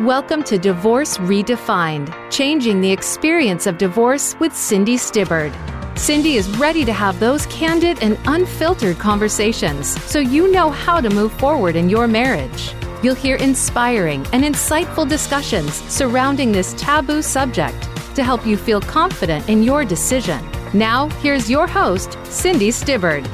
Welcome to Divorce Redefined, changing the experience of divorce with Cindy Stibbard. Cindy is ready to have those candid and unfiltered conversations so you know how to move forward in your marriage. You'll hear inspiring and insightful discussions surrounding this taboo subject to help you feel confident in your decision. Now, here's your host, Cindy Stibbard.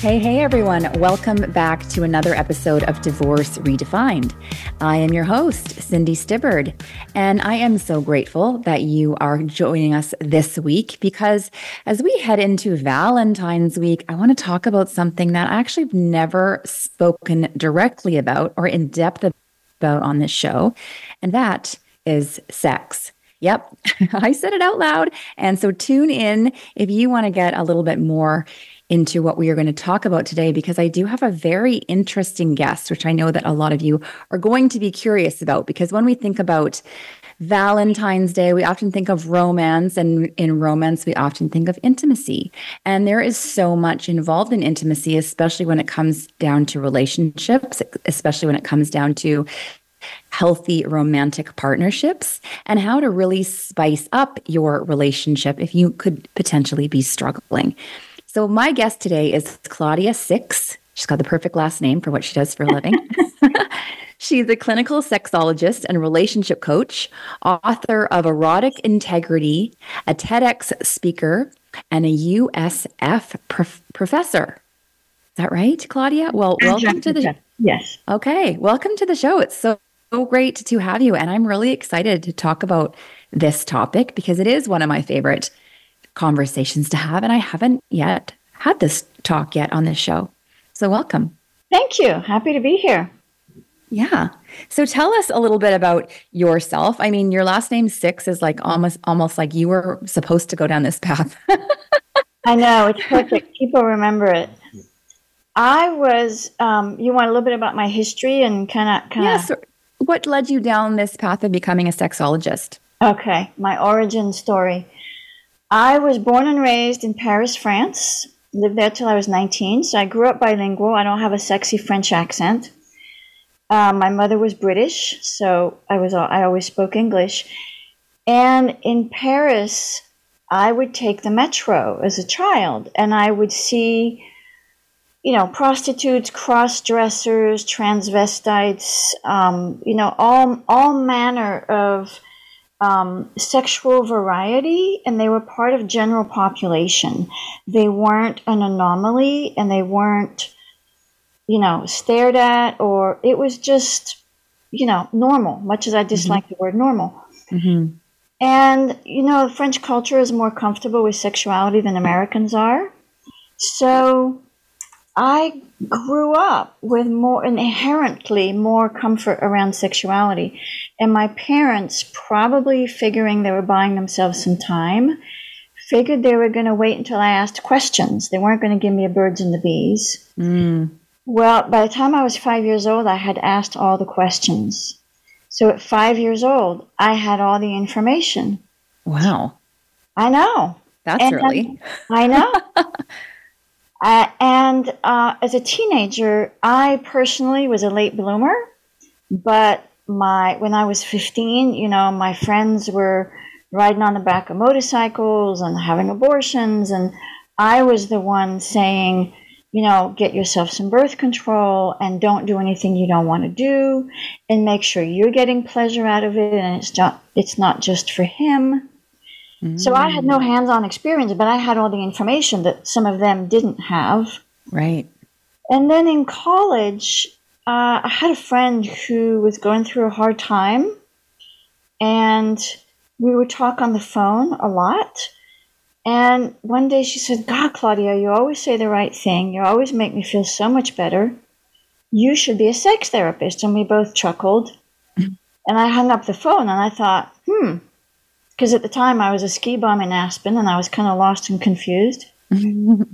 Hey, hey, everyone. Welcome back to another episode of Divorce Redefined. I am your host, Cindy Stibbard, and I am so grateful that you are joining us this week because as we head into Valentine's week, I want to talk about something that I actually have never spoken directly about or in depth about on this show, and that is sex. Yep, I said it out loud. And so tune in if you want to get a little bit more into what we are going to talk about today because I do have a very interesting guest, which I know that a lot of you are going to be curious about. Because when we think about Valentine's Day, we often think of romance, and in romance, we often think of intimacy. And there is so much involved in intimacy, especially when it comes down to relationships, especially when it comes down to healthy romantic partnerships and how to really spice up your relationship if you could potentially be struggling. So, my guest today is Claudia Six. She's got the perfect last name for what she does for a living. She's a clinical sexologist and relationship coach, author of Erotic Integrity, a TEDx speaker, and a USF prof- professor. Is that right, Claudia? Well, welcome to the show. Yes. Okay, welcome to the show. It's so, so great to have you, and I'm really excited to talk about this topic because it is one of my favorite conversations to have. And I haven't yet had this talk yet on this show. So, welcome. Thank you. Happy to be here. Yeah. So tell us a little bit about yourself. I mean, your last name Six is like almost almost like you were supposed to go down this path. I know it's perfect. People remember it. I was. Um, you want a little bit about my history and kind of kind of. Yes. What led you down this path of becoming a sexologist? Okay, my origin story. I was born and raised in Paris, France. Lived there till I was 19. So I grew up bilingual. I don't have a sexy French accent. Um, my mother was British, so I was I always spoke English. And in Paris, I would take the metro as a child, and I would see, you know, prostitutes, cross dressers, transvestites, um, you know, all all manner of um, sexual variety and they were part of general population. They weren't an anomaly and they weren't, you know, stared at or it was just, you know, normal, much as I mm-hmm. dislike mm-hmm. the word normal. Mm-hmm. And, you know, French culture is more comfortable with sexuality than Americans are. So I grew up with more inherently more comfort around sexuality. And my parents, probably figuring they were buying themselves some time, figured they were going to wait until I asked questions. They weren't going to give me a birds and the bees. Mm. Well, by the time I was five years old, I had asked all the questions. So at five years old, I had all the information. Wow. I know. That's and early. I know. Uh, and uh, as a teenager, I personally was a late bloomer, but my when I was 15, you know, my friends were riding on the back of motorcycles and having abortions, and I was the one saying, you know, get yourself some birth control and don't do anything you don't want to do, and make sure you're getting pleasure out of it, and it's not it's not just for him. So I had no mm. hands on experience, but I had all the information that some of them didn't have. Right. And then in college, uh, I had a friend who was going through a hard time, and we would talk on the phone a lot. And one day she said, God, Claudia, you always say the right thing. You always make me feel so much better. You should be a sex therapist. And we both chuckled. And I hung up the phone and I thought, hmm, because at the time I was a ski bum in Aspen and I was kind of lost and confused.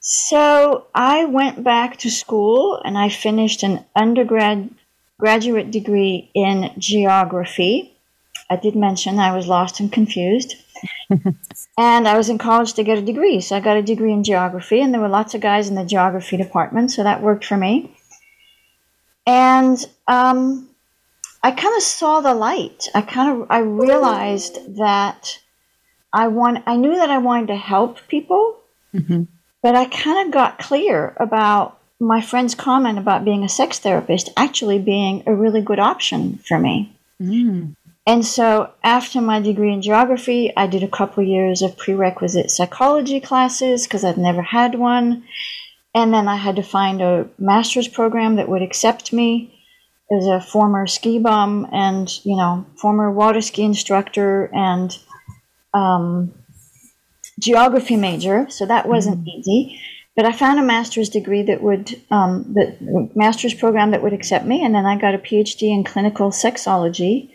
so I went back to school and I finished an undergrad graduate degree in geography. I did mention I was lost and confused. and I was in college to get a degree. So I got a degree in geography, and there were lots of guys in the geography department, so that worked for me. And um, I kind of saw the light. I kind of I realized that I want I knew that I wanted to help people, mm-hmm. but I kind of got clear about my friend's comment about being a sex therapist actually being a really good option for me. Mm. And so after my degree in geography, I did a couple years of prerequisite psychology classes because I'd never had one. And then I had to find a master's program that would accept me as a former ski bum and, you know, former water ski instructor and um, geography major. So that wasn't mm-hmm. easy. But I found a master's degree that would, um, the master's program that would accept me. And then I got a PhD in clinical sexology.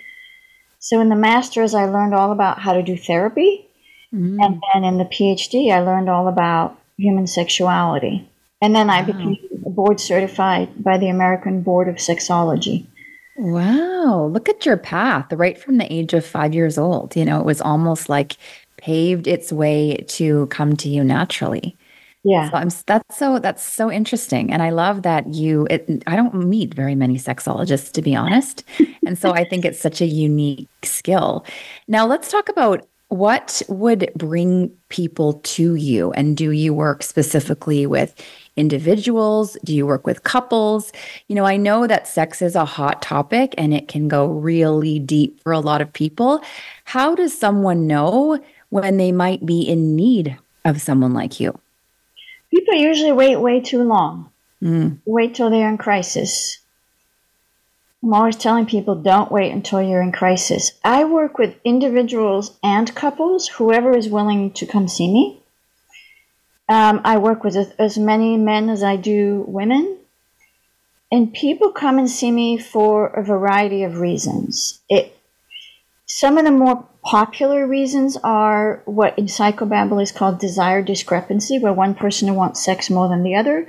So in the master's, I learned all about how to do therapy. Mm-hmm. And then in the PhD, I learned all about human sexuality. And then I became board certified by the American Board of Sexology. Wow, look at your path right from the age of five years old. You know, it was almost like paved its way to come to you naturally. Yeah, so I'm, that's so that's so interesting, and I love that you. It, I don't meet very many sexologists, to be honest, and so I think it's such a unique skill. Now let's talk about what would bring people to you, and do you work specifically with individuals? Do you work with couples? You know, I know that sex is a hot topic and it can go really deep for a lot of people. How does someone know when they might be in need of someone like you? People usually wait way too long. Mm. Wait till they're in crisis. I'm always telling people don't wait until you're in crisis. I work with individuals and couples, whoever is willing to come see me. Um, I work with as many men as I do women. And people come and see me for a variety of reasons. It, some of the more popular reasons are what in psychobabble is called desire discrepancy, where one person wants sex more than the other,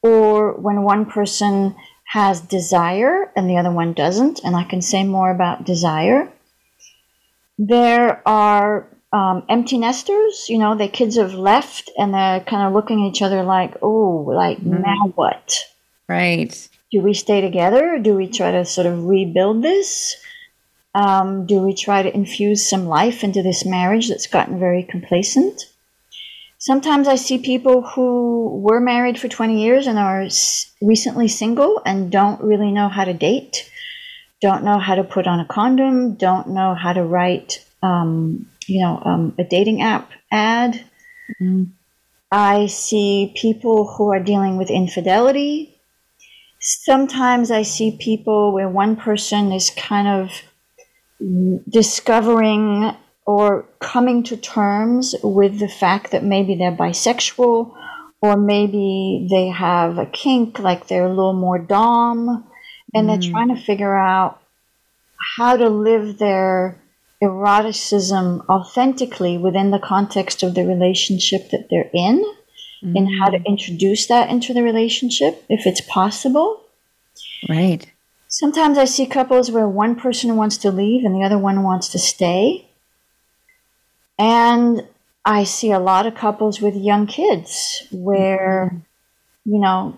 or when one person has desire and the other one doesn't. And I can say more about desire. There are um, empty nesters, you know, the kids have left and they're kind of looking at each other like, oh, like mm. now what? Right. Do we stay together? Do we try to sort of rebuild this? Um, do we try to infuse some life into this marriage that's gotten very complacent? Sometimes I see people who were married for 20 years and are s- recently single and don't really know how to date, don't know how to put on a condom, don't know how to write um, you know, um, a dating app ad. Mm-hmm. I see people who are dealing with infidelity. Sometimes I see people where one person is kind of discovering or coming to terms with the fact that maybe they're bisexual or maybe they have a kink, like they're a little more Dom, and mm. they're trying to figure out how to live their eroticism authentically within the context of the relationship that they're in mm-hmm. and how to introduce that into the relationship if it's possible. Right. Sometimes I see couples where one person wants to leave and the other one wants to stay. And I see a lot of couples with young kids where, mm-hmm. you know,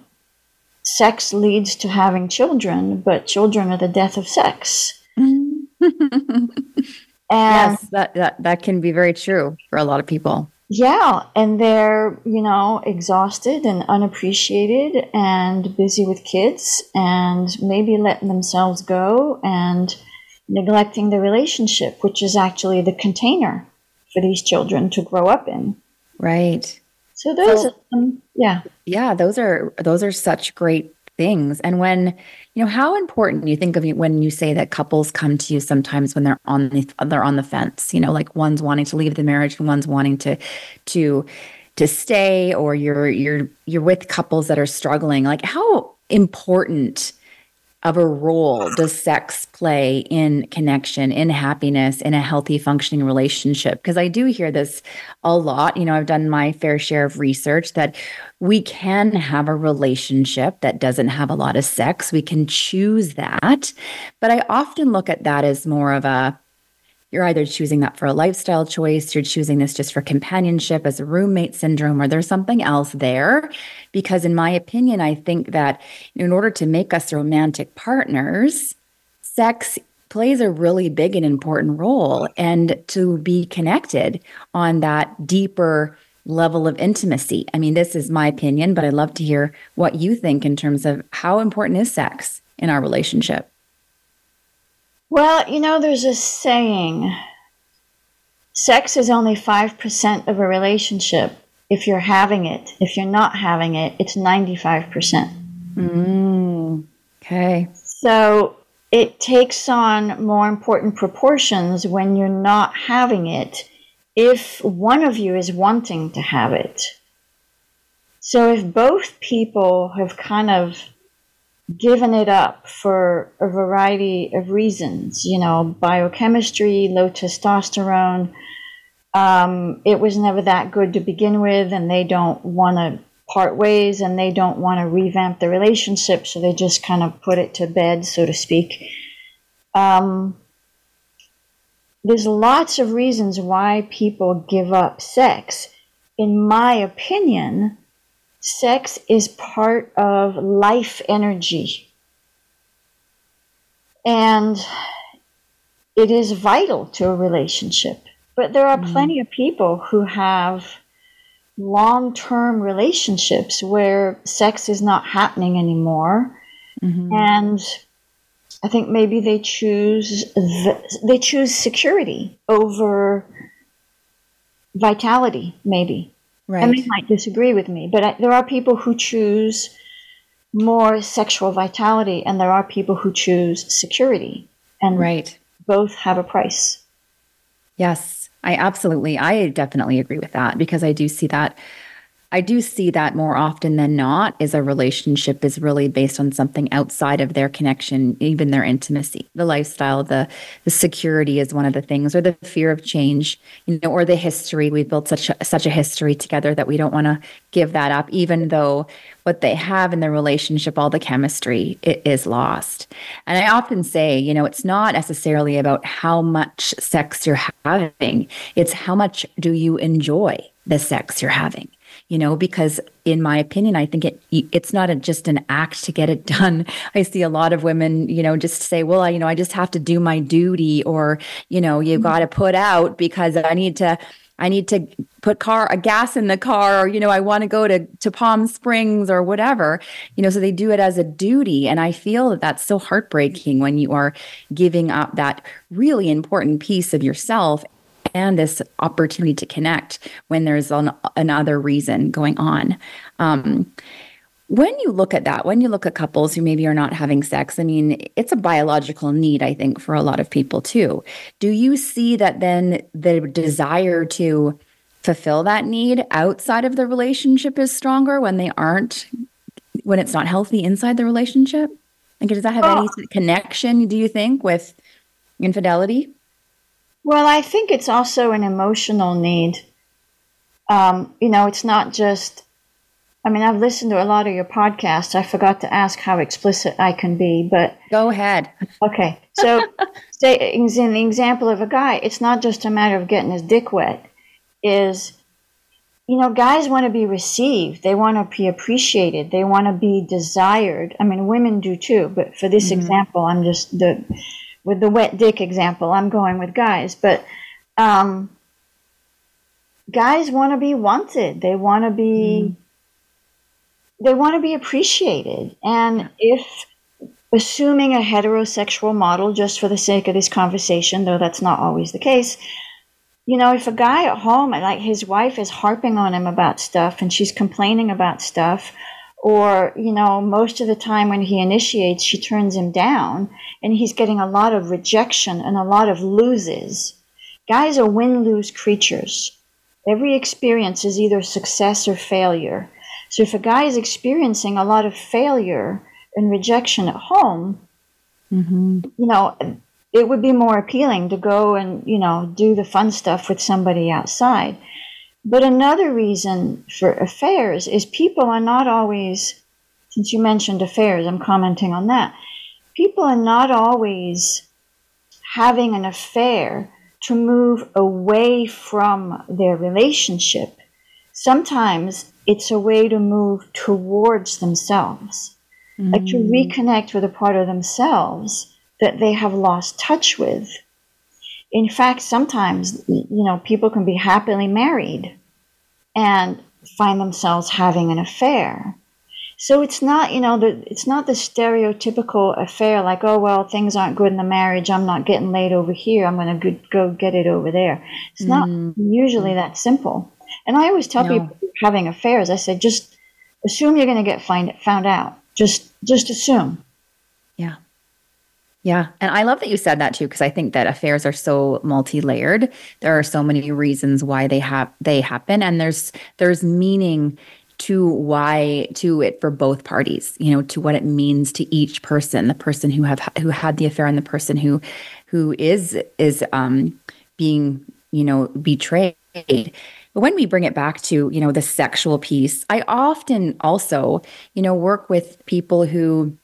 sex leads to having children, but children are the death of sex. And yes, that, that that can be very true for a lot of people. Yeah, and they're, you know, exhausted and unappreciated and busy with kids and maybe letting themselves go and neglecting the relationship, which is actually the container for these children to grow up in. Right. So those so, are, um, yeah. Yeah, those are those are such great things. And when, you know, how important you think of when you say that couples come to you sometimes when they're on the they're on the fence, you know, like one's wanting to leave the marriage and one's wanting to to to stay or you're you're you're with couples that are struggling. Like how important of a role does sex play in connection, in happiness, in a healthy, functioning relationship? Because I do hear this a lot. You know, I've done my fair share of research that we can have a relationship that doesn't have a lot of sex. We can choose that. But I often look at that as more of a you're either choosing that for a lifestyle choice, you're choosing this just for companionship as a roommate syndrome, or there's something else there. Because, in my opinion, I think that in order to make us romantic partners, sex plays a really big and important role and to be connected on that deeper level of intimacy. I mean, this is my opinion, but I'd love to hear what you think in terms of how important is sex in our relationship. Well, you know, there's a saying sex is only 5% of a relationship if you're having it. If you're not having it, it's 95%. Mm, okay. So it takes on more important proportions when you're not having it if one of you is wanting to have it. So if both people have kind of given it up for a variety of reasons, you know, biochemistry, low testosterone, um, it was never that good to begin with, and they don't want to part ways and they don't want to revamp the relationship, so they just kind of put it to bed, so to speak. Um, there's lots of reasons why people give up sex. In my opinion, sex is part of life energy. And it is vital to a relationship. But there are mm plenty of people who have long term relationships where sex is not happening anymore. Mm-hmm. And I think maybe they choose the, they choose security over vitality, maybe. Right. And they might disagree with me, but I, there are people who choose more sexual vitality, and there are people who choose security, and right. both have a price. Yes, I absolutely, I definitely agree with that because I do see that I do see that more often than not is a relationship is really based on something outside of their connection, even their intimacy. The lifestyle, the the security is one of the things, or the fear of change, you know, or the history. We built such a, such a history together that we don't want to give that up, even though what they have in their relationship, all the chemistry, it is lost. And I often say, you know, it's not necessarily about how much sex you're having; it's how much do you enjoy the sex you're having you know because in my opinion i think it it's not a, just an act to get it done i see a lot of women you know just say well i you know i just have to do my duty or you know you mm-hmm. got to put out because i need to I need to put car a gas in the car or you know I want to go to to Palm Springs or whatever you know so they do it as a duty and I feel that that's so heartbreaking when you are giving up that really important piece of yourself and this opportunity to connect when there's an, another reason going on. Um, when you look at that, when you look at couples who maybe are not having sex, I mean, it's a biological need, I think, for a lot of people too. Do you see that then the desire to fulfill that need outside of the relationship is stronger when they aren't, when it's not healthy inside the relationship? Like, does that have any connection, do you think, with infidelity? Well, I think it's also an emotional need. Um, you know, it's not just, I mean, I've listened to a lot of your podcasts. I forgot to ask how explicit I can be, but. Go ahead. Okay. So, say, in the example of a guy, it's not just a matter of getting his dick wet, is, you know, guys want to be received. They want to be appreciated. They want to be desired. I mean, women do too, but for this mm-hmm. example, I'm just the with the wet dick example, I'm going with guys, but um, guys want to be wanted. They want to be. Mm. They want to be appreciated, and if assuming a heterosexual model, just for the sake of this conversation, though that's not always the case, you know, if a guy at home, like his wife is harping on him about stuff and she's complaining about stuff, or you know most of the time when he initiates she turns him down and he's getting a lot of rejection and a lot of loses. Guys are win-lose creatures. Every experience is either success or failure. So if a guy is experiencing a lot of failure and rejection at home mm-hmm. you know it would be more appealing to go and you know do the fun stuff with somebody outside but another reason for affairs is people are not always, since you mentioned affairs, I'm commenting on that. People are not always having an affair to move away from their relationship. Sometimes it's a way to move towards themselves, mm. like to mm. reconnect with a part of themselves that they have lost touch with. In fact, sometimes, you know, people can be happily married and find themselves having an affair. So it's not, you know, the, it's not the stereotypical affair like, oh, well, things aren't good in the marriage. I'm not getting laid over here. I'm going to go get it over there. It's not mm. usually that simple. And I always tell no. people having affairs, I say, just assume you're going to get find, found out. Just, just assume. Yeah. And I love that you said that too, because I think that affairs are so multi-layered. There are so many reasons why they have they happen. And there's there's meaning to why to it for both parties you know to what it means to each person the person who have who had the affair and the person who who is is um being you know betrayed but when we bring it back to you know the sexual piece i often also you know work with people who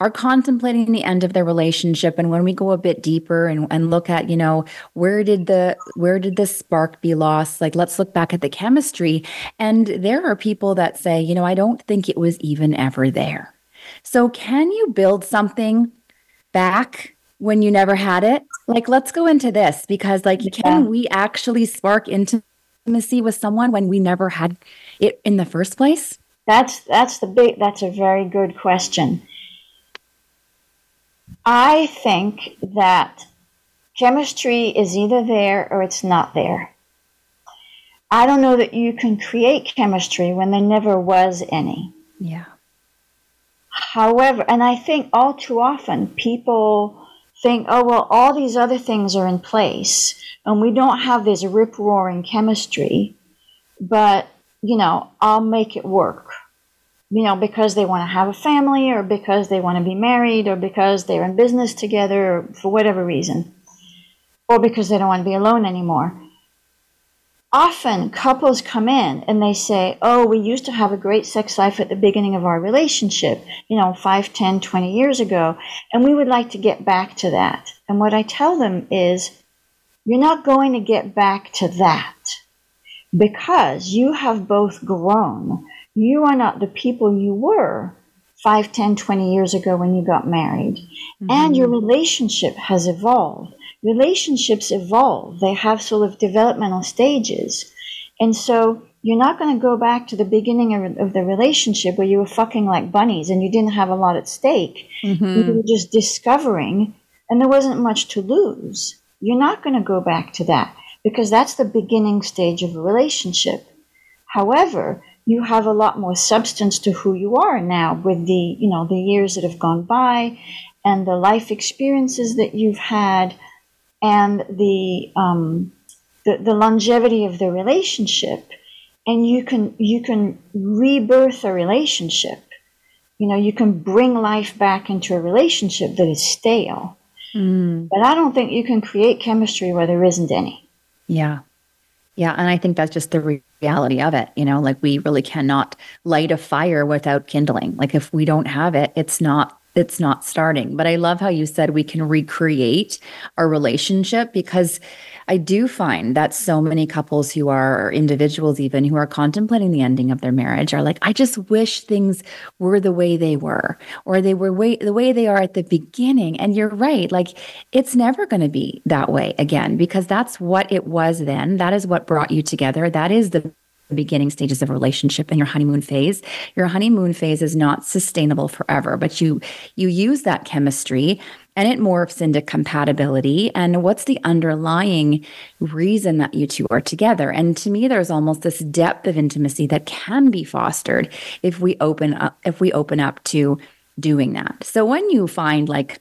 are contemplating the end of their relationship. And when we go a bit deeper and, and look at you know where did the where did the spark be lost? Like let's look back at the chemistry. And there are people that say you know i don't think it was even ever there. So can you build something back when you never had it? Like let's go into this because like yeah. can we actually spark intimacy with someone when we never had it in the first place? That's that's the big that's a very good question I think that chemistry is either there or it's not there. I don't know that you can create chemistry when there never was any. Yeah. However, and I think all too often people think, oh, well, all these other things are in place and we don't have this rip roaring chemistry, but, you know, I'll make it work you know, because they want to have a family or because they want to be married or because they're in business together or for whatever reason, or because they don't want to be alone anymore. Often couples come in and they say, Oh, we used to have a great sex life at the beginning of our relationship, you know, 5, 10, 20 years ago, and we would like to get back to that. And what I tell them is, You're not going to get back to that because you have both grown you are not the people you were 5, 10, 20 years ago when you got married. Mm-hmm. And your relationship has evolved. Relationships evolve, they have sort of developmental stages. And so you're not going to go back to the beginning of, of, the relationship where you were fucking like bunnies and you didn't have a lot at stake. Mm-hmm. You were just discovering and there wasn't much to lose. You're not going to go back to that because that's the beginning stage of a relationship. However, you have a lot more substance to who you are now with the you know the years that have gone by and the life experiences that you've had and the um, the, the longevity of the relationship. And you can you can rebirth a relationship. You know you can bring life back into a relationship that is stale. Mm. but i don't think you can create chemistry where there isn't any. Yeah yeah and i think that's just the reality of it you know like we really cannot light a fire without kindling. Like if we don't have it it's not it's not starting. But i love how you said we can recreate our relationship because I do find that so many couples who are or individuals, even who are contemplating the ending of their marriage, are like, I just wish things were the way they were, or they were way, the way they are at the beginning. And you're right. Like, it's never going to be that way again, because that's what it was then. That is what brought you together. That is the beginning stages of a relationship and your honeymoon phase your honeymoon phase is not sustainable forever but you you use that chemistry and it morphs into compatibility. And what's the underlying reason that you two are together? And to me there's almost this depth of intimacy that can be fostered if we open up if we open up to doing that. So when you find like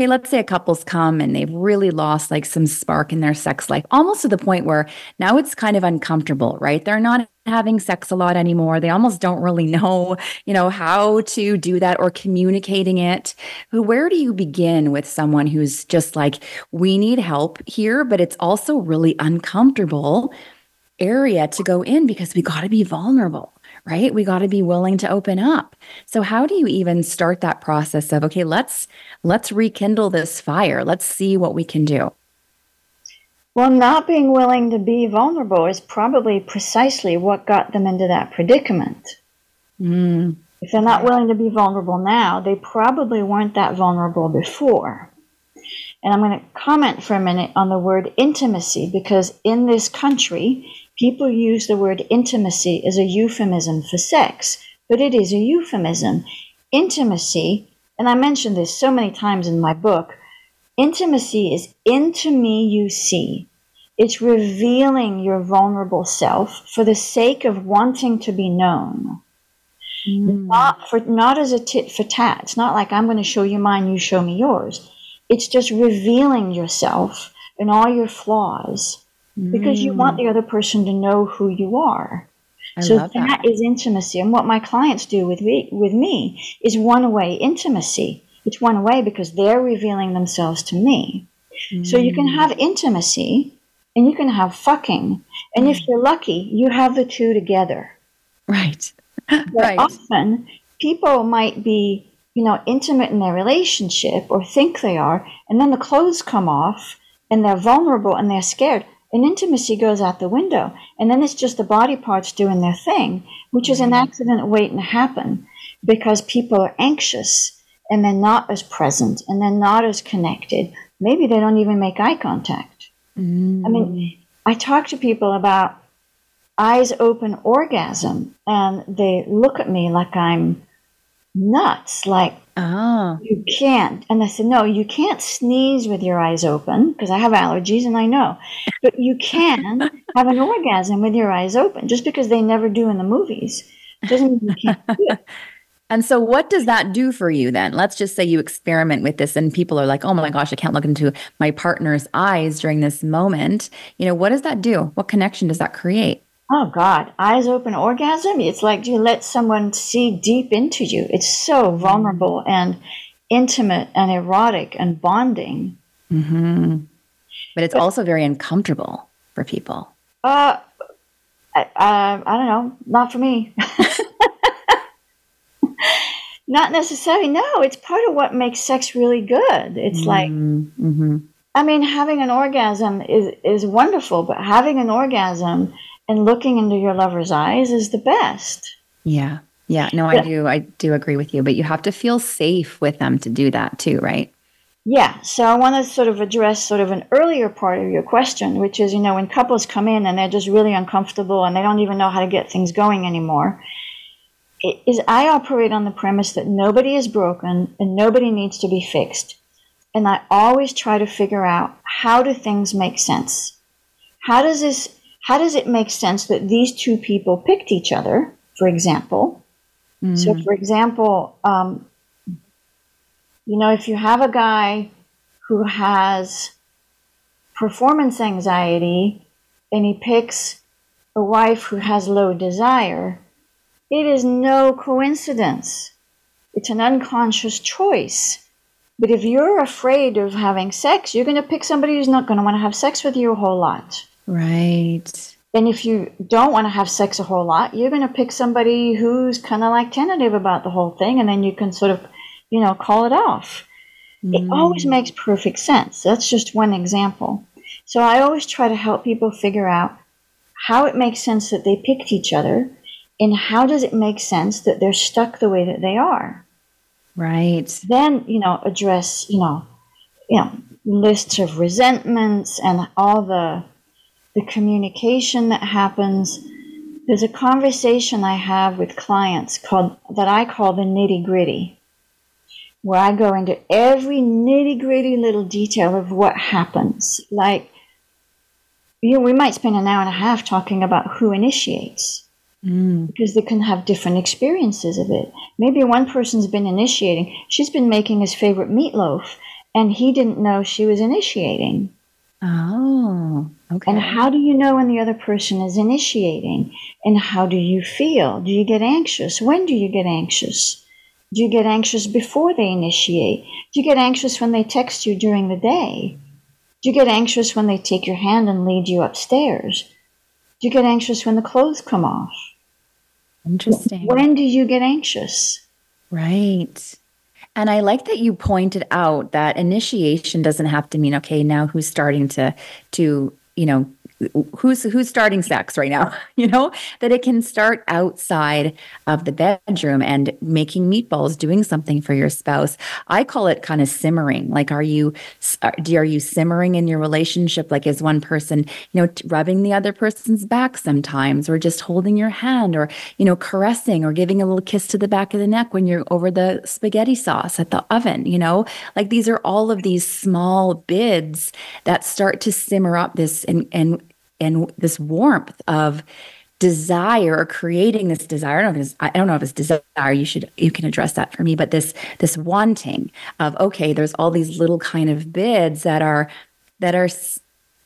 okay, let's say a couple's come and they've really lost like some spark in their sex life, almost to the point where now it's kind of uncomfortable, right? They're not having sex a lot anymore. They almost don't really know, you know, how to do that or communicating it. Where do you begin with someone who's just like, we need help here, but it's also really uncomfortable area to go in because we got to be vulnerable right? We got to be willing to open up. So how do you even start that process of okay, let's let's rekindle this fire. Let's see what we can do. Well, not being willing to be vulnerable is probably precisely what got them into that predicament. Mm. If they're not willing to be vulnerable now, they probably weren't that vulnerable before. And I'm going to comment for a minute on the word intimacy because in this country, people use the word intimacy as a euphemism for sex, but it is a euphemism. Intimacy, and I mentioned this so many times in my book, intimacy is into me you see. It's revealing your vulnerable self for the sake of wanting to be known. Mm. Not for not as a tit for tat. It's not like I'm going to show you mine, you show me yours. It's just revealing yourself and all your flaws mm. because you want the other person to know who you are. I so that, that is intimacy. And what my clients do with me, with me is one way intimacy. It's one way because they're revealing themselves to me. Mm. So you can mm. have intimacy and you can have fucking. And if mm. you're lucky, you have the two together. Right. But right. often people might be, you know, intimate in their relationship or think they are, and then the clothes come off and they're vulnerable and they're scared. And intimacy goes out the window. And then it's just the body parts doing their thing, which is an mm-hmm. accident waiting to happen because people are anxious and they're not as present and they're not as connected. Maybe they don't even make eye contact. Mm. I mean, I talk to people about eyes open orgasm and they look at me like I'm nuts, like, oh. you can't. And I said, no, you can't sneeze with your eyes open because I have allergies and I know. But you can have an orgasm with your eyes open just because they never do in the movies. Doesn't mean you can't do it. And so, what does that do for you then? Let's just say you experiment with this and people are like, oh my gosh, I can't look into my partner's eyes during this moment. You know, what does that do? What connection does that create? Oh God, eyes open orgasm. It's like you let someone see deep into you. It's so vulnerable and intimate and erotic and bonding. Mm-hmm. But it's but, also very uncomfortable for people. Uh, I, uh, I don't know. Not for me. Not necessarily. No, it's part of what makes sex really good. It's mm-hmm. like, mm-hmm. I mean, having an orgasm is is wonderful, but having an orgasm and looking into your lover's eyes is the best. Yeah. Yeah. No, I do. I do agree with you, but you have to feel safe with them to do that too, right? Yeah. So I want to sort of address sort of an earlier part of your question, which is, you know, when couples come in and they're just really uncomfortable and they don't even know how to get things going anymore, is I operate on the premise that nobody is broken and nobody needs to be fixed. And I always try to figure out how do things make sense? How does this how does it make sense that these two people picked each other, for example? Mm. So, for example, um, you know, if you have a guy who has performance anxiety and he picks a wife who has low desire, it is no coincidence. It's an unconscious choice. But if you're afraid of having sex, you're going to pick somebody who's not going to want to have sex with you a whole lot. Right. And if you don't want to have sex a whole lot, you're going to pick somebody who's kind of like tentative about the whole thing, and then you can sort of, you know, call it off. Mm. It always makes perfect sense. That's just one example. So I always try to help people figure out how it makes sense that they picked each other, and how does it make sense that they're stuck the way that they are. Right. Then, you know, address, you know, you know, lists of resentments and all the the communication that happens. There's a conversation I have with clients called that I call the nitty gritty, where I go into every nitty gritty little detail of what happens. Like, you know, we might spend an hour and a half talking about who initiates. Mm. Because they can have different experiences of it. Maybe one person's been initiating. She's been making his favorite meatloaf, and he didn't know she was initiating. Oh, okay. And how do you know when the other person is initiating? And how do you feel? Do you get anxious? When do you get anxious? Do you get anxious before they initiate? Do you get anxious when they text you during the day? Do you get anxious when they take your hand and lead you upstairs? Do you get anxious when the clothes come off? Interesting. When do you get anxious? Right. And I like that you pointed out that initiation doesn't have to mean okay, now who's starting to to you know, who's who's starting sex right now you know that it can start outside of the bedroom and making meatballs doing something for your spouse. I call it kind of simmering. Like are you are you simmering in your relationship? Like is one person you know rubbing the other person's back sometimes or just holding your hand or you know caressing or giving a little kiss to the back of the neck when you're over the spaghetti sauce at the oven you know? Like these are all of these small bids that start to simmer up this and and and this warmth of desire or creating this desire. I don't know if it's, I don't know if it's desire. You should you can address that for me. But this this wanting of okay, there's all these little kind of bids that are that are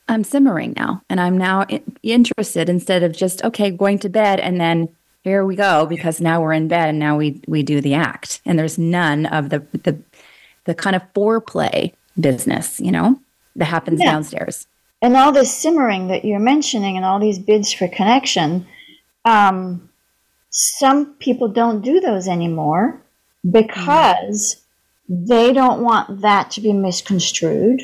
I'm simmering now, and I'm now interested instead of just okay going to bed and then here we go because now we're in bed and now we we do the act and there's none of the the the kind of foreplay business, you know, that happens yeah. downstairs and all this simmering that you're mentioning and all these bids for connection um, some people don't do those anymore because mm. they don't want that to be misconstrued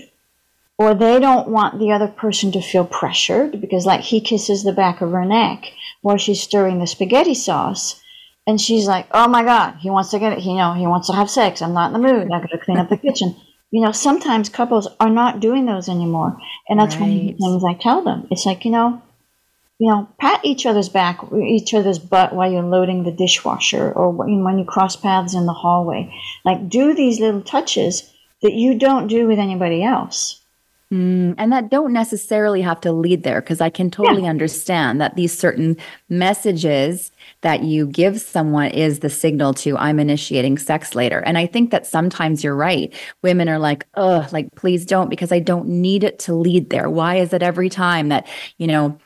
or they don't want the other person to feel pressured because like he kisses the back of her neck while she's stirring the spaghetti sauce and she's like oh my god he wants to get it. You know he wants to have sex. I'm not in the mood. I gotta clean up the kitchen you know, sometimes couples are not doing those anymore. And that's right. one of the things I tell them. It's like, you know, you know, pat each other's back, each other's butt while you're loading the dishwasher or when you cross paths in the hallway. Like, do these little touches that you don't do with anybody else. Mm, and that don't necessarily have to lead there because I can totally yeah. understand that these certain messages that you give someone is the signal to I'm initiating sex later. And I think that sometimes you're right. Women are like, oh, like, please don't, because I don't need it to lead there. Why is it every time that, you know,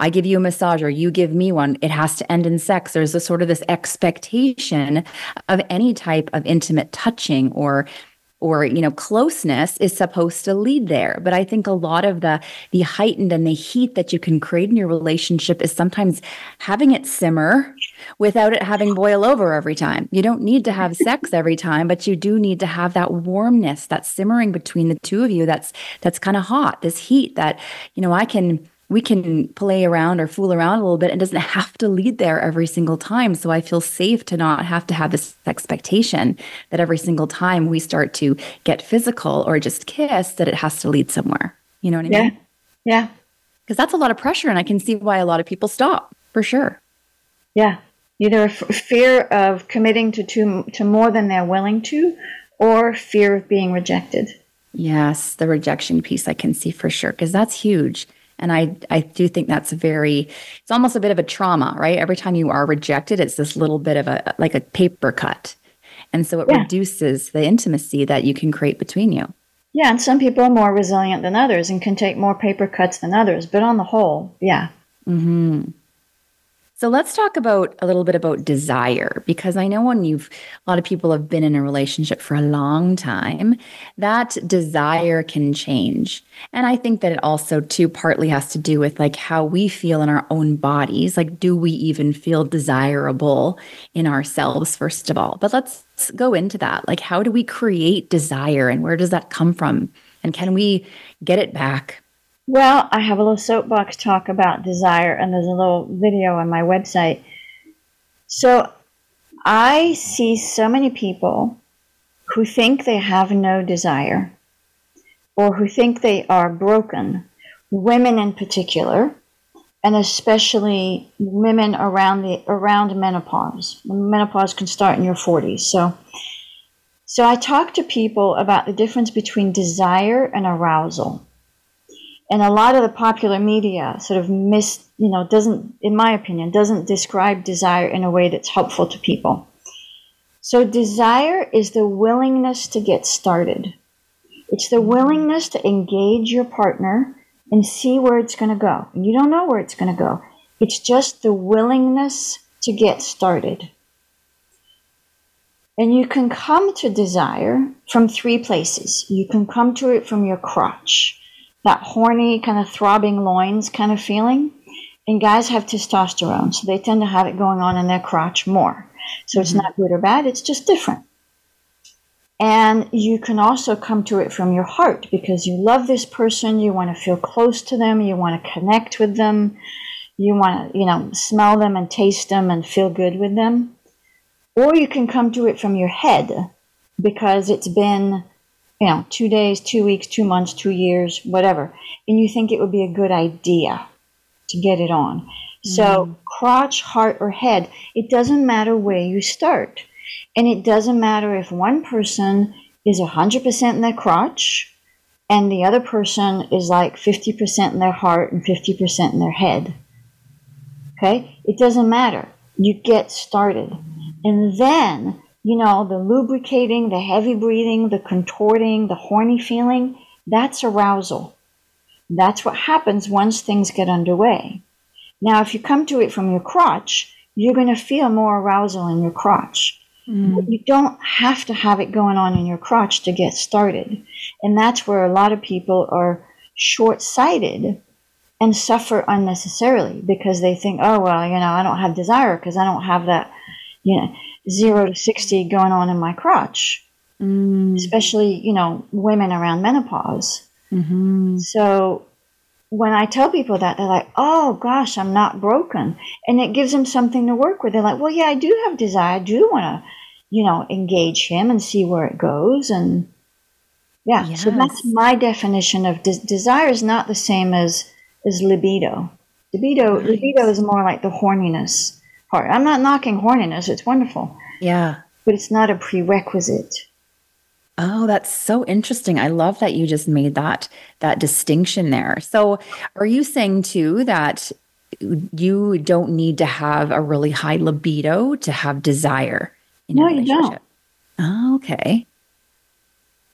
I give you a massage or you give me one, it has to end in sex. There's a sort of this expectation of any type of intimate touching or or you know closeness is supposed to lead there. But i think a lot of the the heightened and the heat that you can create in your relationship is sometimes having it simmer without it having boil over every time. You don't need to have sex every time but you do need to have that warmness that simmering between the two of you that's that's kind of hot this heat that you know i can we can play around or fool around a little bit and doesn't have to lead there every single time. So I feel safe to not have to have this expectation that every single time we start to get physical or just kiss, that it has to lead somewhere. You know what I yeah. mean? Yeah. Yeah. Because that's a lot of pressure. And I can see why a lot of people stop for sure. Yeah. Either f- fear of committing to, to, to more than they're willing to, or fear of being rejected. Yes, the rejection piece I can see for sure because that's huge. And I, I do think that's very, it's almost a bit of a trauma, right? Every time you are rejected, it's this little bit of a, like a paper cut. And so it yeah. reduces the intimacy that you can create between you. Yeah. And some people are more resilient than others and can take more paper cuts than others. But on the whole, yeah. Mm-hmm. So let's talk about a little bit about desire because I know when you've a lot of people have been in a relationship for a long time, that desire can change. And I think that it also too partly has to do with like how we feel in our own bodies. Like do we even feel desirable in ourselves first of all? But let's go into that. Like how do we create desire and where does that come from? And can we get it back? Well, I have a little soapbox talk about desire, and there's a little video on my website. So I see so many people who think they have no desire or who think they are broken, women in particular, and especially women around the around menopause. Menopause can start in your 40s. So so I talk to people about the difference between desire and arousal and a lot of the popular media sort of miss you know doesn't in my opinion doesn't describe desire in a way that's helpful to people. So desire is the willingness to get started. It's the willingness to engage your partner and see where it's going to go. And you don't know where it's going to go. It's just the willingness to get started. And you can come to desire from three places. You can come to it from your crotch that horny, kind of throbbing loins kind of feeling. And guys have testosterone, so they tend to have it going on in their crotch more. So it's mm-hmm. not good or bad, it's just different. And you can also come to it from your heart because you love this person, you want to feel close to them, you want to connect with them, you want to, you know, smell them and taste them and feel good with them. Or you can come to it from your head because it's been, you know, two days, two weeks, two months, two years, whatever. And you think it would be a good idea to get it on. So, mm. crotch, heart, or head, it doesn't matter where you start. And it doesn't matter if one person is 100% in their crotch and the other person is like 50% in their heart and 50% in their head. Okay? It doesn't matter. You get started. And then, you know, the lubricating, the heavy breathing, the contorting, the horny feeling, that's arousal. That's what happens once things get underway. Now, if you come to it from your crotch, you're going to feel more arousal in your crotch. Mm. You don't have to have it going on in your crotch to get started. And that's where a lot of people are short sighted and suffer unnecessarily because they think, oh, well, you know, I don't have desire because I don't have that, you know, zero to 60 going on in my crotch. Mm. Especially, you know, women around menopause. Mm-hmm. So when I tell people that, they're like, oh gosh, I'm not broken. And it gives them something to work with. They're like, well, yeah, I do have desire. I do want to you know, engage him and see where it goes. And yeah, yes. so that's my definition of de- desire is not the same as as libido. Libido, nice. libido is more like the horniness part. I'm not knocking horniness; it's wonderful. Yeah, but it's not a prerequisite. Oh, that's so interesting. I love that you just made that that distinction there. So, are you saying too that you don't need to have a really high libido to have desire? in no, you don't. Oh, okay.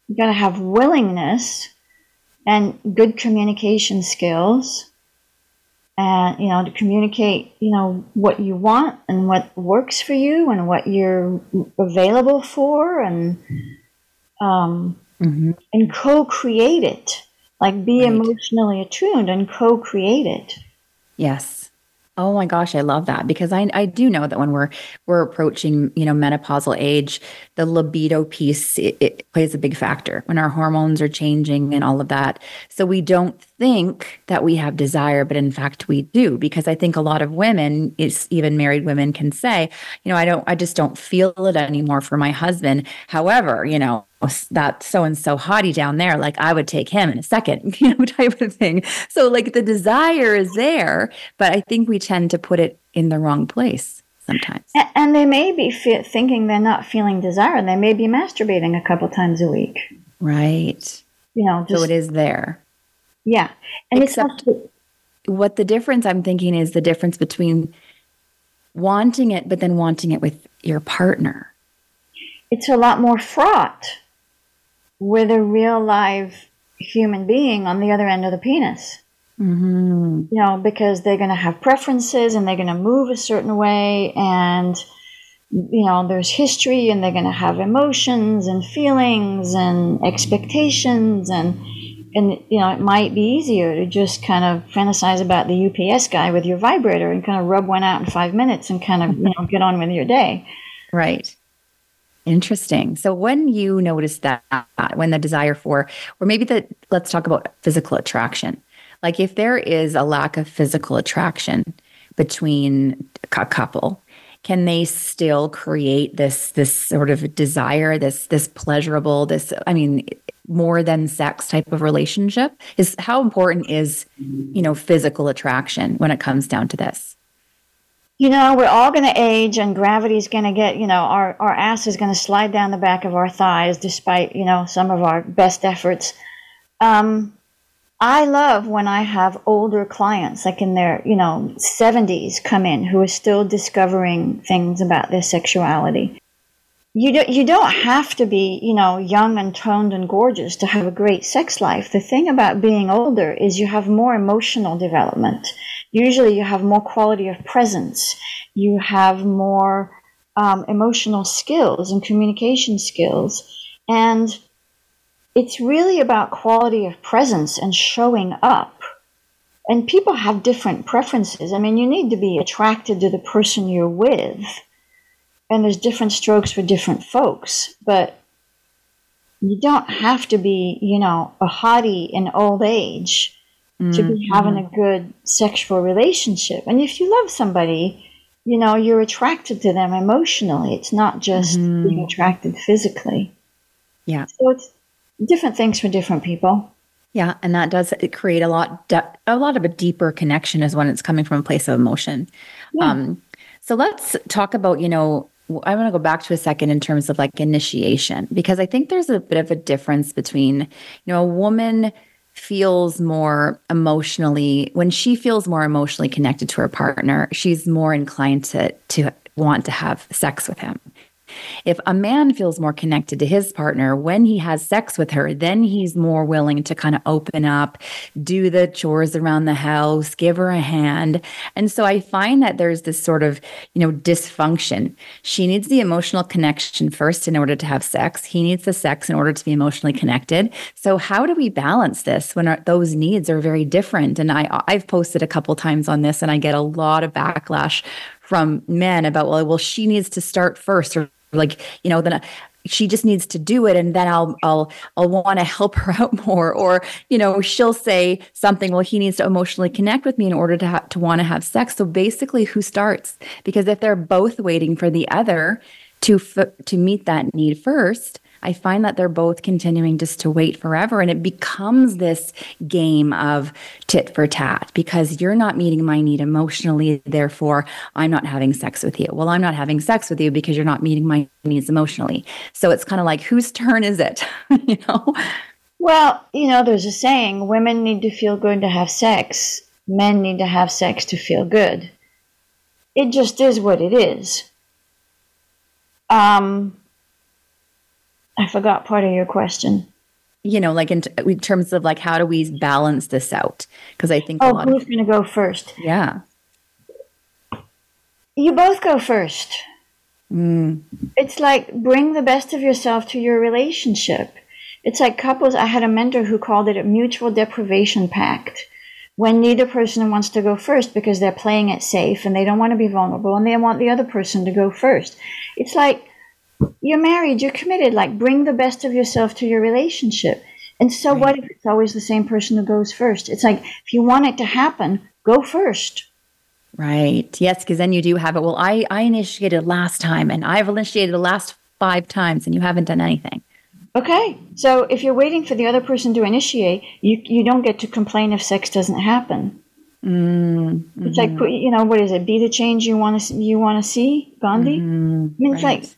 You got to have willingness and good communication skills and you know to communicate you know what you want and what works for you and what you're available for and um, mm-hmm. and co-create it like be right. emotionally attuned and co-create it yes Oh my gosh, I love that because I I do know that when we're we're approaching you know menopausal age, the libido piece it, it, plays a big factor when our hormones are changing and all of that. So we don't think that we have desire, but in fact we do because I think a lot of women, it's even married women, can say, you know, I don't, I just don't feel it anymore for my husband. However, you know, that so and so hottie down there, like I would take him in a second, you know, type of thing. So, like the desire is there, but I think we tend to put it in the wrong place sometimes. And they may be thinking they're not feeling desire, and they may be masturbating a couple times a week. Right. You know, just, so it is there. Yeah. And Except also, what the difference I'm thinking is the difference between wanting it, but then wanting it with your partner. It's a lot more fraught with a real live human being on the other end of the penis. Mm-hmm. You know, because they're going to have preferences and they're going to move a certain way, and you know, there's history, and they're going to have emotions and feelings and expectations, and and you know, it might be easier to just kind of fantasize about the UPS guy with your vibrator and kind of rub one out in five minutes and kind of you know get on with your day. Right. Interesting. So when you notice that, when the desire for, or maybe that, let's talk about physical attraction. Like if there is a lack of physical attraction between a couple, can they still create this this sort of desire, this this pleasurable, this I mean, more than sex type of relationship? Is how important is you know physical attraction when it comes down to this? you know, we're all going to age and gravity's going to get, you know, our, our ass is going to slide down the back of our thighs despite, you know, some of our best efforts. Um, I love when I have older clients, like in their, you know, 70s, come in who are still discovering things about their sexuality. You don't, you don't have to be, you know, young and toned and gorgeous to have a great sex life. The thing about being older is you have more emotional development usually you have more quality of presence, you have more um, emotional skills and communication skills. And it's really about quality of presence and showing up. And people have different preferences. I mean, you need to be attracted to the person you're with. And there's different strokes for different folks. But you don't have to be, you know, a hottie in old age mm-hmm. to be mm-hmm. having a good sexual relationship. And if you love somebody, you know, you're attracted to them emotionally. It's not just mm-hmm. being attracted physically. Yeah. So it's different things for different people. Yeah, and that does create a lot, de- a lot of a deeper connection is when it's coming from a place of emotion. Yeah. Um, so let's talk about, you know, I want to go back to a second in terms of like initiation because I think there's a bit of a difference between, you know, a woman feels more emotionally when she feels more emotionally connected to her partner, she's more inclined to to want to have sex with him. If a man feels more connected to his partner when he has sex with her, then he's more willing to kind of open up, do the chores around the house, give her a hand. And so I find that there's this sort of, you know, dysfunction. She needs the emotional connection first in order to have sex. He needs the sex in order to be emotionally connected. So how do we balance this when our, those needs are very different? And I I've posted a couple times on this and I get a lot of backlash from men about well well she needs to start first or like you know then uh, she just needs to do it and then i'll i'll i'll want to help her out more or you know she'll say something well he needs to emotionally connect with me in order to ha- to want to have sex. So basically who starts? Because if they're both waiting for the other to f- to meet that need first I find that they're both continuing just to wait forever. And it becomes this game of tit for tat because you're not meeting my need emotionally. Therefore, I'm not having sex with you. Well, I'm not having sex with you because you're not meeting my needs emotionally. So it's kind of like, whose turn is it? you know? Well, you know, there's a saying women need to feel good to have sex, men need to have sex to feel good. It just is what it is. Um, I forgot part of your question. You know, like in, t- in terms of like how do we balance this out? Because I think oh, who's going to go first? Yeah, you both go first. Mm. It's like bring the best of yourself to your relationship. It's like couples. I had a mentor who called it a mutual deprivation pact when neither person wants to go first because they're playing it safe and they don't want to be vulnerable and they want the other person to go first. It's like you're married, you're committed. Like, bring the best of yourself to your relationship. And so, right. what if it's always the same person who goes first? It's like, if you want it to happen, go first. Right. Yes, because then you do have it. Well, I, I initiated last time and I've initiated the last five times and you haven't done anything. Okay. So if you're waiting for the other person to initiate, you, you don't get to complain if sex doesn't happen. Mm-hmm. It's like, you know, what is it? Be the change you want to, you want to see, Gandhi? Mm-hmm. I mean, it's right. like,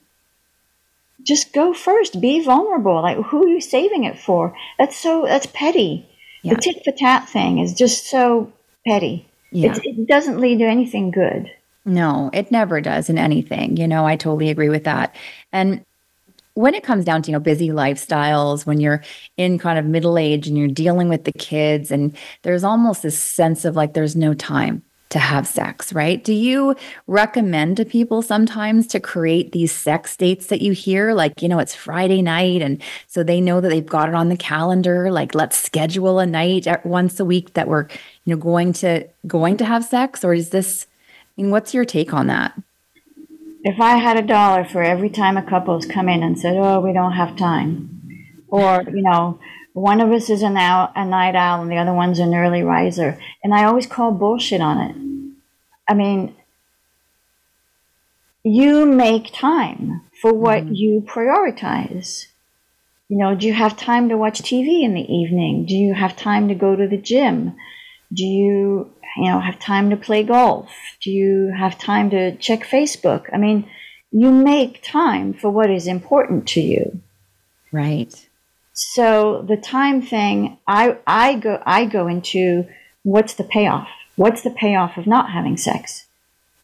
just go first. Be vulnerable. Like who are you saving it for? That's so that's petty. Yeah. The tit for tat thing is just so petty. Yeah. It, it doesn't lead to anything good. No, it never does in anything. You know, I totally agree with that. And when it comes down to, you know, busy lifestyles, when you're in kind of middle age and you're dealing with the kids, and there's almost this sense of like there's no time to have sex, right? Do you recommend to people sometimes to create these sex dates that you hear? Like, you know, it's Friday night, and so they know that they've got it on the calendar. Like, let's schedule a night at once a week that we're, you know, going to going to have sex. Or is this? I mean, what's your take on that? If I had a dollar for every time a couple's come in and said, "Oh, we don't have time," or you know, one of us is an owl, a night owl and the other one's an early riser. And I always call bullshit on it. I mean, you make time for what mm-hmm. you prioritize. You know, do you have time to watch TV in the evening? Do you have time to go to the gym? Do you, you know, have time to play golf? Do you have time to check Facebook? I mean, you make time for what is important to you. Right. So the time thing, I, I go, I go into what's the payoff? What's the payoff of not having sex?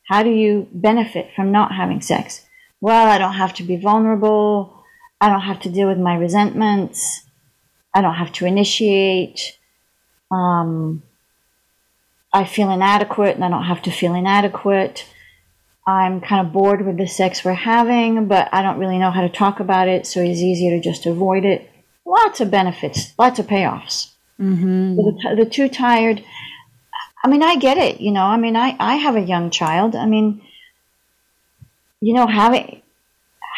How do you benefit from not having sex? Well, I don't have to be vulnerable. I don't have to deal with my resentments. I don't have to initiate. Um, I feel inadequate and I don't have to feel inadequate. I'm kind of bored with the sex we're having, but I don't really know how to talk about it, so it's easier to just avoid it lots of benefits, lots of payoffs. Mm-hmm. The, the too tired. I mean, I get it. You know, I mean, I, I have a young child. I mean, you know, having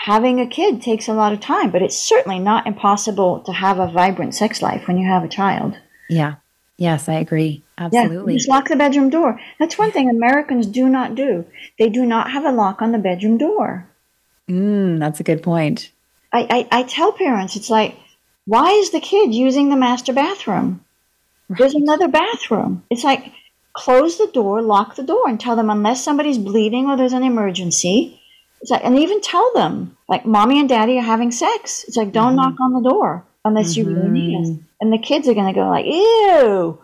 having a kid takes a lot of time, but it's certainly not impossible to have a vibrant sex life when you have a child. Yeah. Yes, I agree. Absolutely. Yeah, just lock the bedroom door. That's one thing Americans do not do. They do not have a lock on the bedroom door. Mm, that's a good point. I, I, I tell parents, it's like, why is the kid using the master bathroom? There's another bathroom. It's like, close the door, lock the door, and tell them unless somebody's bleeding or there's an emergency. It's like, and even tell them, like, mommy and daddy are having sex. It's like, don't mm-hmm. knock on the door unless mm-hmm. you really need us. Mm-hmm. And the kids are going to go like, ew.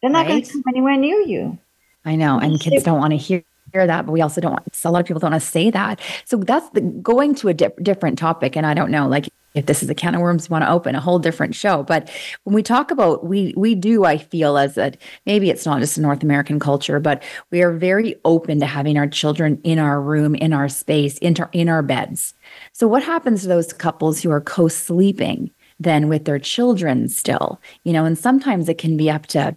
They're not right? going to come anywhere near you. I know, and kids don't want to hear hear that, but we also don't want, a lot of people don't want to say that. So that's the, going to a di- different topic. And I don't know, like if this is a can of worms, we want to open a whole different show. But when we talk about, we, we do, I feel as that maybe it's not just a North American culture, but we are very open to having our children in our room, in our space, in, in our beds. So what happens to those couples who are co-sleeping then with their children still? You know, and sometimes it can be up to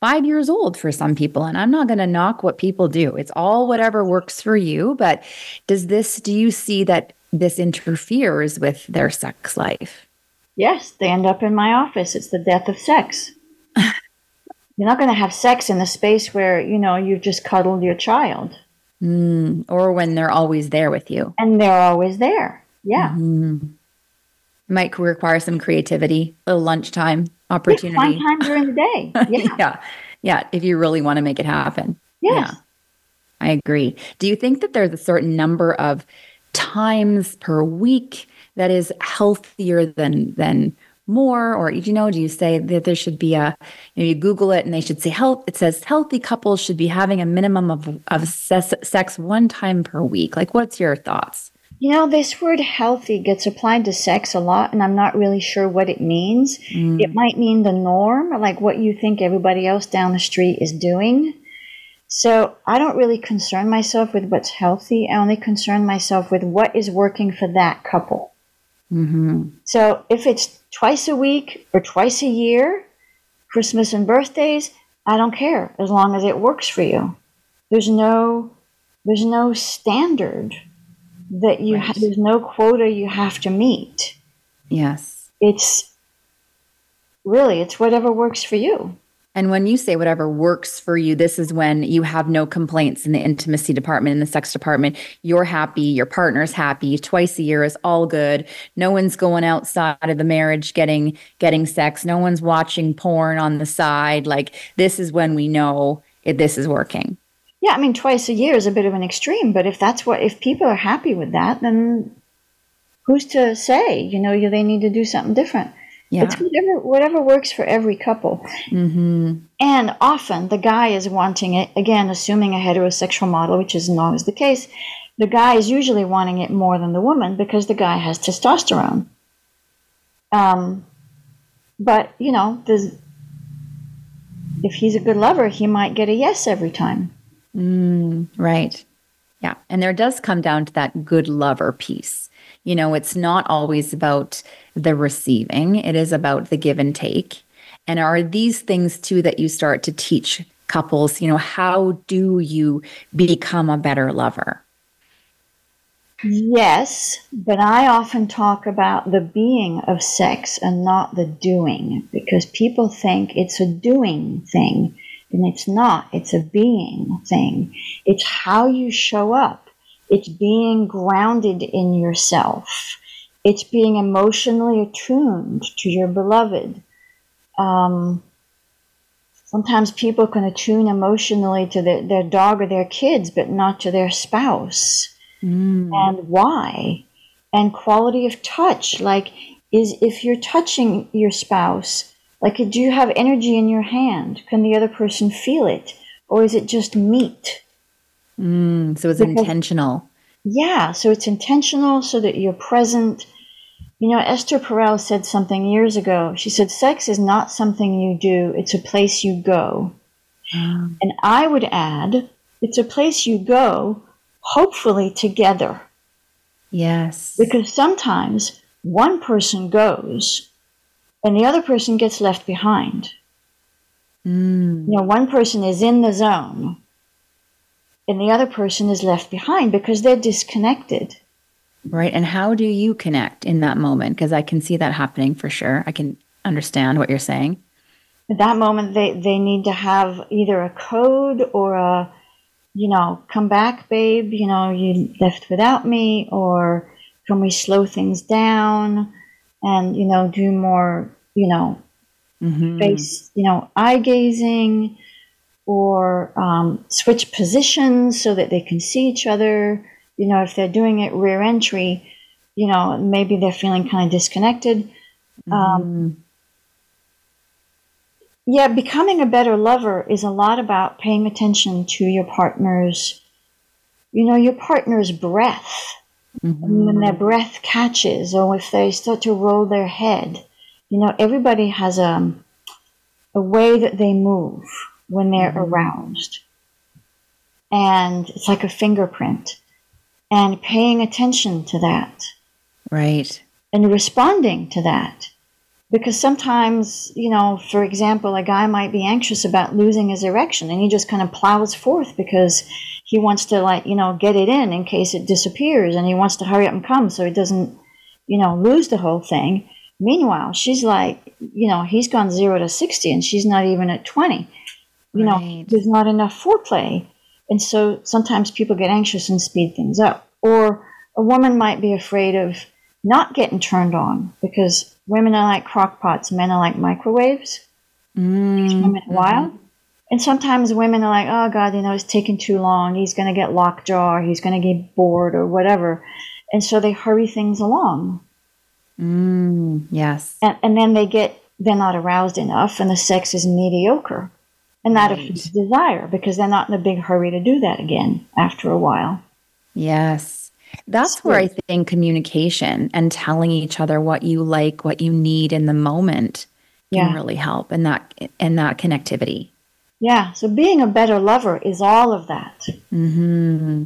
five years old for some people. And I'm not going to knock what people do. It's all whatever works for you. But does this, do you see that this interferes with their sex life? Yes, they end up in my office. It's the death of sex. You're not going to have sex in the space where, you know, you've just cuddled your child. Mm, or when they're always there with you. And they're always there. Yeah. Mm-hmm. Might require some creativity, a little lunchtime opportunity. One time during the day. Yeah. yeah. Yeah. If you really want to make it happen. Yes. Yeah. I agree. Do you think that there's a certain number of times per week that is healthier than than more or you know do you say that there should be a you, know, you google it and they should say health it says healthy couples should be having a minimum of of sex one time per week like what's your thoughts you know, this word healthy gets applied to sex a lot, and I'm not really sure what it means. Mm. It might mean the norm, like what you think everybody else down the street is doing. So I don't really concern myself with what's healthy. I only concern myself with what is working for that couple. Mm-hmm. So if it's twice a week or twice a year, Christmas and birthdays, I don't care as long as it works for you. There's no, there's no standard that you right. ha- there's no quota you have to meet. Yes. It's really it's whatever works for you. And when you say whatever works for you, this is when you have no complaints in the intimacy department, in the sex department. You're happy, your partner's happy. Twice a year is all good. No one's going outside of the marriage getting getting sex. No one's watching porn on the side. Like this is when we know it, this is working. Yeah, I mean, twice a year is a bit of an extreme, but if that's what, if people are happy with that, then who's to say, you know, they need to do something different? Yeah. It's whatever, whatever works for every couple. Mm-hmm. And often the guy is wanting it, again, assuming a heterosexual model, which is not always the case. The guy is usually wanting it more than the woman because the guy has testosterone. Um, but, you know, if he's a good lover, he might get a yes every time. Mm, right. Yeah. And there does come down to that good lover piece. You know, it's not always about the receiving, it is about the give and take. And are these things too that you start to teach couples? You know, how do you become a better lover? Yes, but I often talk about the being of sex and not the doing because people think it's a doing thing. And it's not, it's a being thing. It's how you show up. It's being grounded in yourself. It's being emotionally attuned to your beloved. Um, sometimes people can attune emotionally to their, their dog or their kids, but not to their spouse. Mm. And why? And quality of touch, like is if you're touching your spouse, like, do you have energy in your hand? Can the other person feel it? Or is it just meat? Mm, so it's because, intentional. Yeah, so it's intentional so that you're present. You know, Esther Perel said something years ago. She said, Sex is not something you do, it's a place you go. Mm. And I would add, it's a place you go, hopefully together. Yes. Because sometimes one person goes and the other person gets left behind. Mm. You know, one person is in the zone and the other person is left behind because they're disconnected. Right. And how do you connect in that moment? Because I can see that happening for sure. I can understand what you're saying. At that moment, they, they need to have either a code or a, you know, come back, babe, you know, you left without me, or can we slow things down and, you know, do more, you know, mm-hmm. face, you know, eye gazing or um, switch positions so that they can see each other. You know, if they're doing it rear entry, you know, maybe they're feeling kind of disconnected. Mm-hmm. Um, yeah, becoming a better lover is a lot about paying attention to your partner's, you know, your partner's breath. Mm-hmm. When their breath catches, or if they start to roll their head, you know, everybody has a, a way that they move when they're mm-hmm. aroused. And it's like a fingerprint. And paying attention to that. Right. And responding to that. Because sometimes, you know, for example, a guy might be anxious about losing his erection and he just kind of plows forth because he wants to, like, you know, get it in in case it disappears and he wants to hurry up and come so he doesn't, you know, lose the whole thing. Meanwhile, she's like, you know, he's gone zero to 60 and she's not even at 20. You right. know, there's not enough foreplay. And so sometimes people get anxious and speed things up. Or a woman might be afraid of not getting turned on because women are like crock pots, men are like microwaves. Mm. Women mm-hmm. wild. And sometimes women are like, oh God, you know, it's taking too long. He's going to get lockjaw. He's going to get bored or whatever. And so they hurry things along. Mm, yes. And, and, then they get, they're not aroused enough and the sex is mediocre. And that right. desire because they're not in a big hurry to do that again after a while. Yes. That's where I think communication and telling each other what you like, what you need in the moment can yeah. really help and that and that connectivity. Yeah. So being a better lover is all of that. Mm-hmm.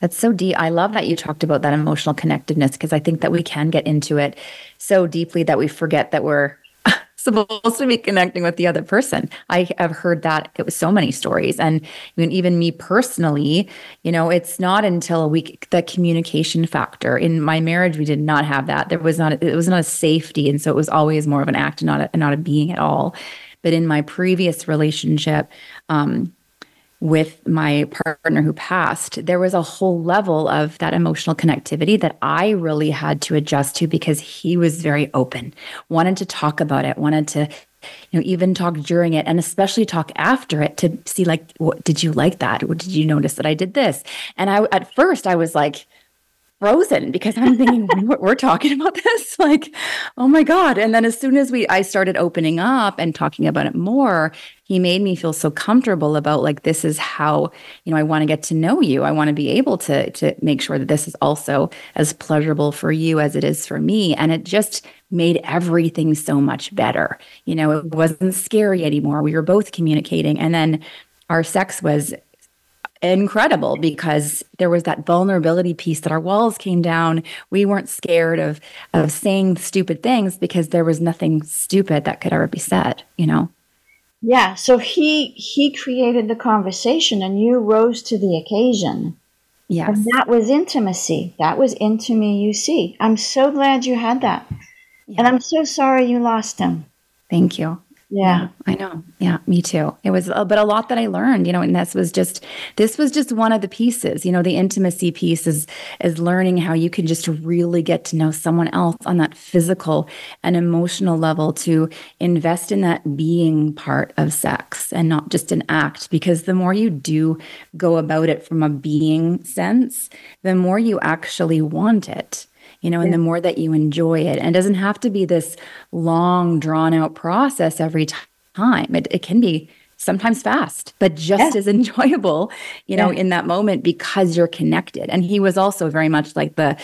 That's so deep. I love that you talked about that emotional connectedness because I think that we can get into it so deeply that we forget that we're supposed to be connecting with the other person. I have heard that it was so many stories. And even me personally, you know, it's not until a week the communication factor. In my marriage, we did not have that. There was not it was not a safety. And so it was always more of an act, not a not a being at all. But in my previous relationship, um, with my partner who passed, there was a whole level of that emotional connectivity that I really had to adjust to because he was very open, wanted to talk about it, wanted to you know even talk during it and especially talk after it to see like what did you like that? What did you notice that i did this? And i at first i was like frozen because I'm thinking we're talking about this. Like oh my god. And then as soon as we I started opening up and talking about it more he made me feel so comfortable about like this is how you know I want to get to know you. I want to be able to to make sure that this is also as pleasurable for you as it is for me. And it just made everything so much better. You know it wasn't scary anymore. We were both communicating. And then our sex was incredible because there was that vulnerability piece that our walls came down. We weren't scared of of saying stupid things because there was nothing stupid that could ever be said, you know. Yeah, so he he created the conversation and you rose to the occasion. Yes. And that was intimacy. That was into me you see. I'm so glad you had that. Yeah. And I'm so sorry you lost him. Thank you. Yeah. I know. Yeah, me too. It was, uh, but a lot that I learned, you know, and this was just, this was just one of the pieces, you know, the intimacy piece is, is learning how you can just really get to know someone else on that physical and emotional level to invest in that being part of sex and not just an act. Because the more you do go about it from a being sense, the more you actually want it you know, and yeah. the more that you enjoy it. And it doesn't have to be this long, drawn out process every time. It, it can be sometimes fast, but just yeah. as enjoyable, you know, yeah. in that moment because you're connected. And he was also very much like the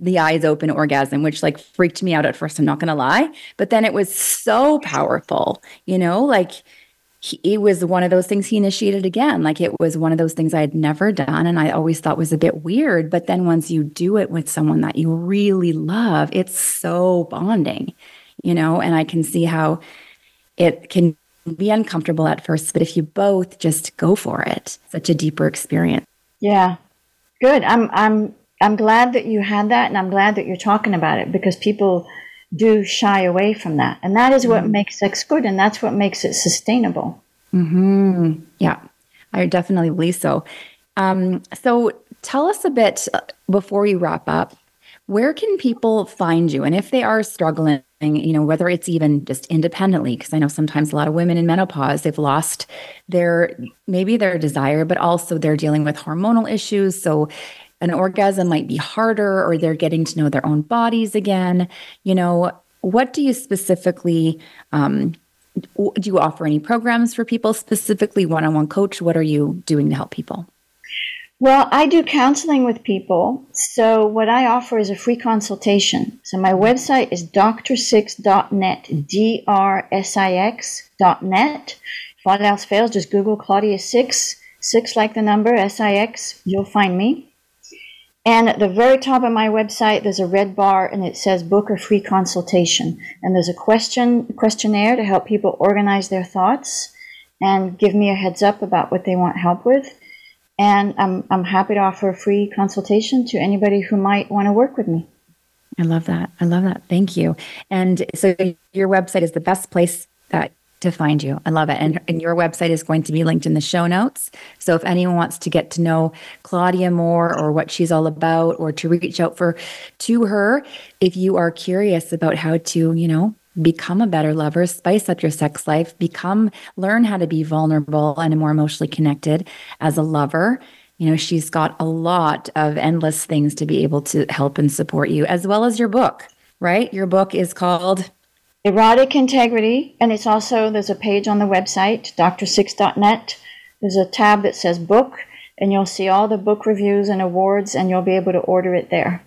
the eyes open orgasm, which like freaked me out at first. I'm not going to lie. But then it was so powerful, you know, like he, it was one of those things he initiated again. Like it was one of those things I had never done. And I always thought was a bit weird. But then once you do it with someone that you really love, it's so bonding, you know? And I can see how it can be uncomfortable at first, but if you both just go for it, such a deeper experience. Yeah. Good. I'm, I'm, I'm glad that you had that, and I'm glad that you're talking about it because people do shy away from that, and that is what mm-hmm. makes sex good, and that's what makes it sustainable. Hmm. Yeah, I definitely believe so. Um, so, tell us a bit uh, before we wrap up. Where can people find you? And if they are struggling, you know, whether it's even just independently, because I know sometimes a lot of women in menopause, they've lost their maybe their desire, but also they're dealing with hormonal issues. So an orgasm might be harder or they're getting to know their own bodies again. You know, what do you specifically um, do you offer any programs for people specifically one-on-one coach what are you doing to help people well, I do counseling with people. So, what I offer is a free consultation. So, my website is drsix.net, D R S I X.net. If all else fails, just Google Claudia Six, 6 like the number, S I X, you'll find me. And at the very top of my website, there's a red bar and it says book a free consultation. And there's a question questionnaire to help people organize their thoughts and give me a heads up about what they want help with. And I'm, I'm happy to offer a free consultation to anybody who might want to work with me. I love that. I love that. Thank you. And so your website is the best place that to find you. I love it. And, and your website is going to be linked in the show notes. So if anyone wants to get to know Claudia more or what she's all about or to reach out for to her, if you are curious about how to, you know, become a better lover, spice up your sex life, become, learn how to be vulnerable and more emotionally connected as a lover. You know, she's got a lot of endless things to be able to help and support you, as well as your book, right? Your book is called Erotic Integrity, and it's also, there's a page on the website, drsix.net. There's a tab that says book, and you'll see all the book reviews and awards, and you'll be able to order it there.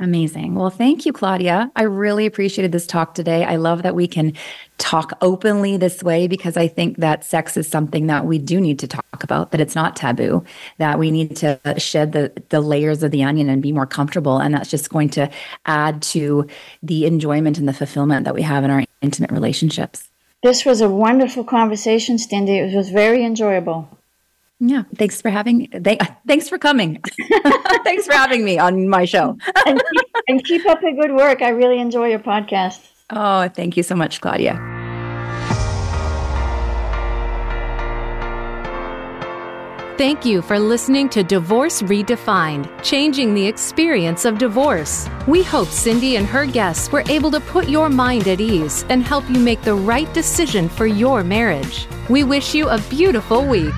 Amazing. Well, thank you, Claudia. I really appreciated this talk today. I love that we can talk openly this way because I think that sex is something that we do need to talk about, that it's not taboo, that we need to shed the, the layers of the onion and be more comfortable. And that's just going to add to the enjoyment and the fulfillment that we have in our intimate relationships. This was a wonderful conversation, Cindy. It was very enjoyable. Yeah, thanks for having. They, thanks for coming. thanks for having me on my show. and, keep, and keep up the good work. I really enjoy your podcast. Oh, thank you so much, Claudia. Thank you for listening to Divorce Redefined, changing the experience of divorce. We hope Cindy and her guests were able to put your mind at ease and help you make the right decision for your marriage. We wish you a beautiful week.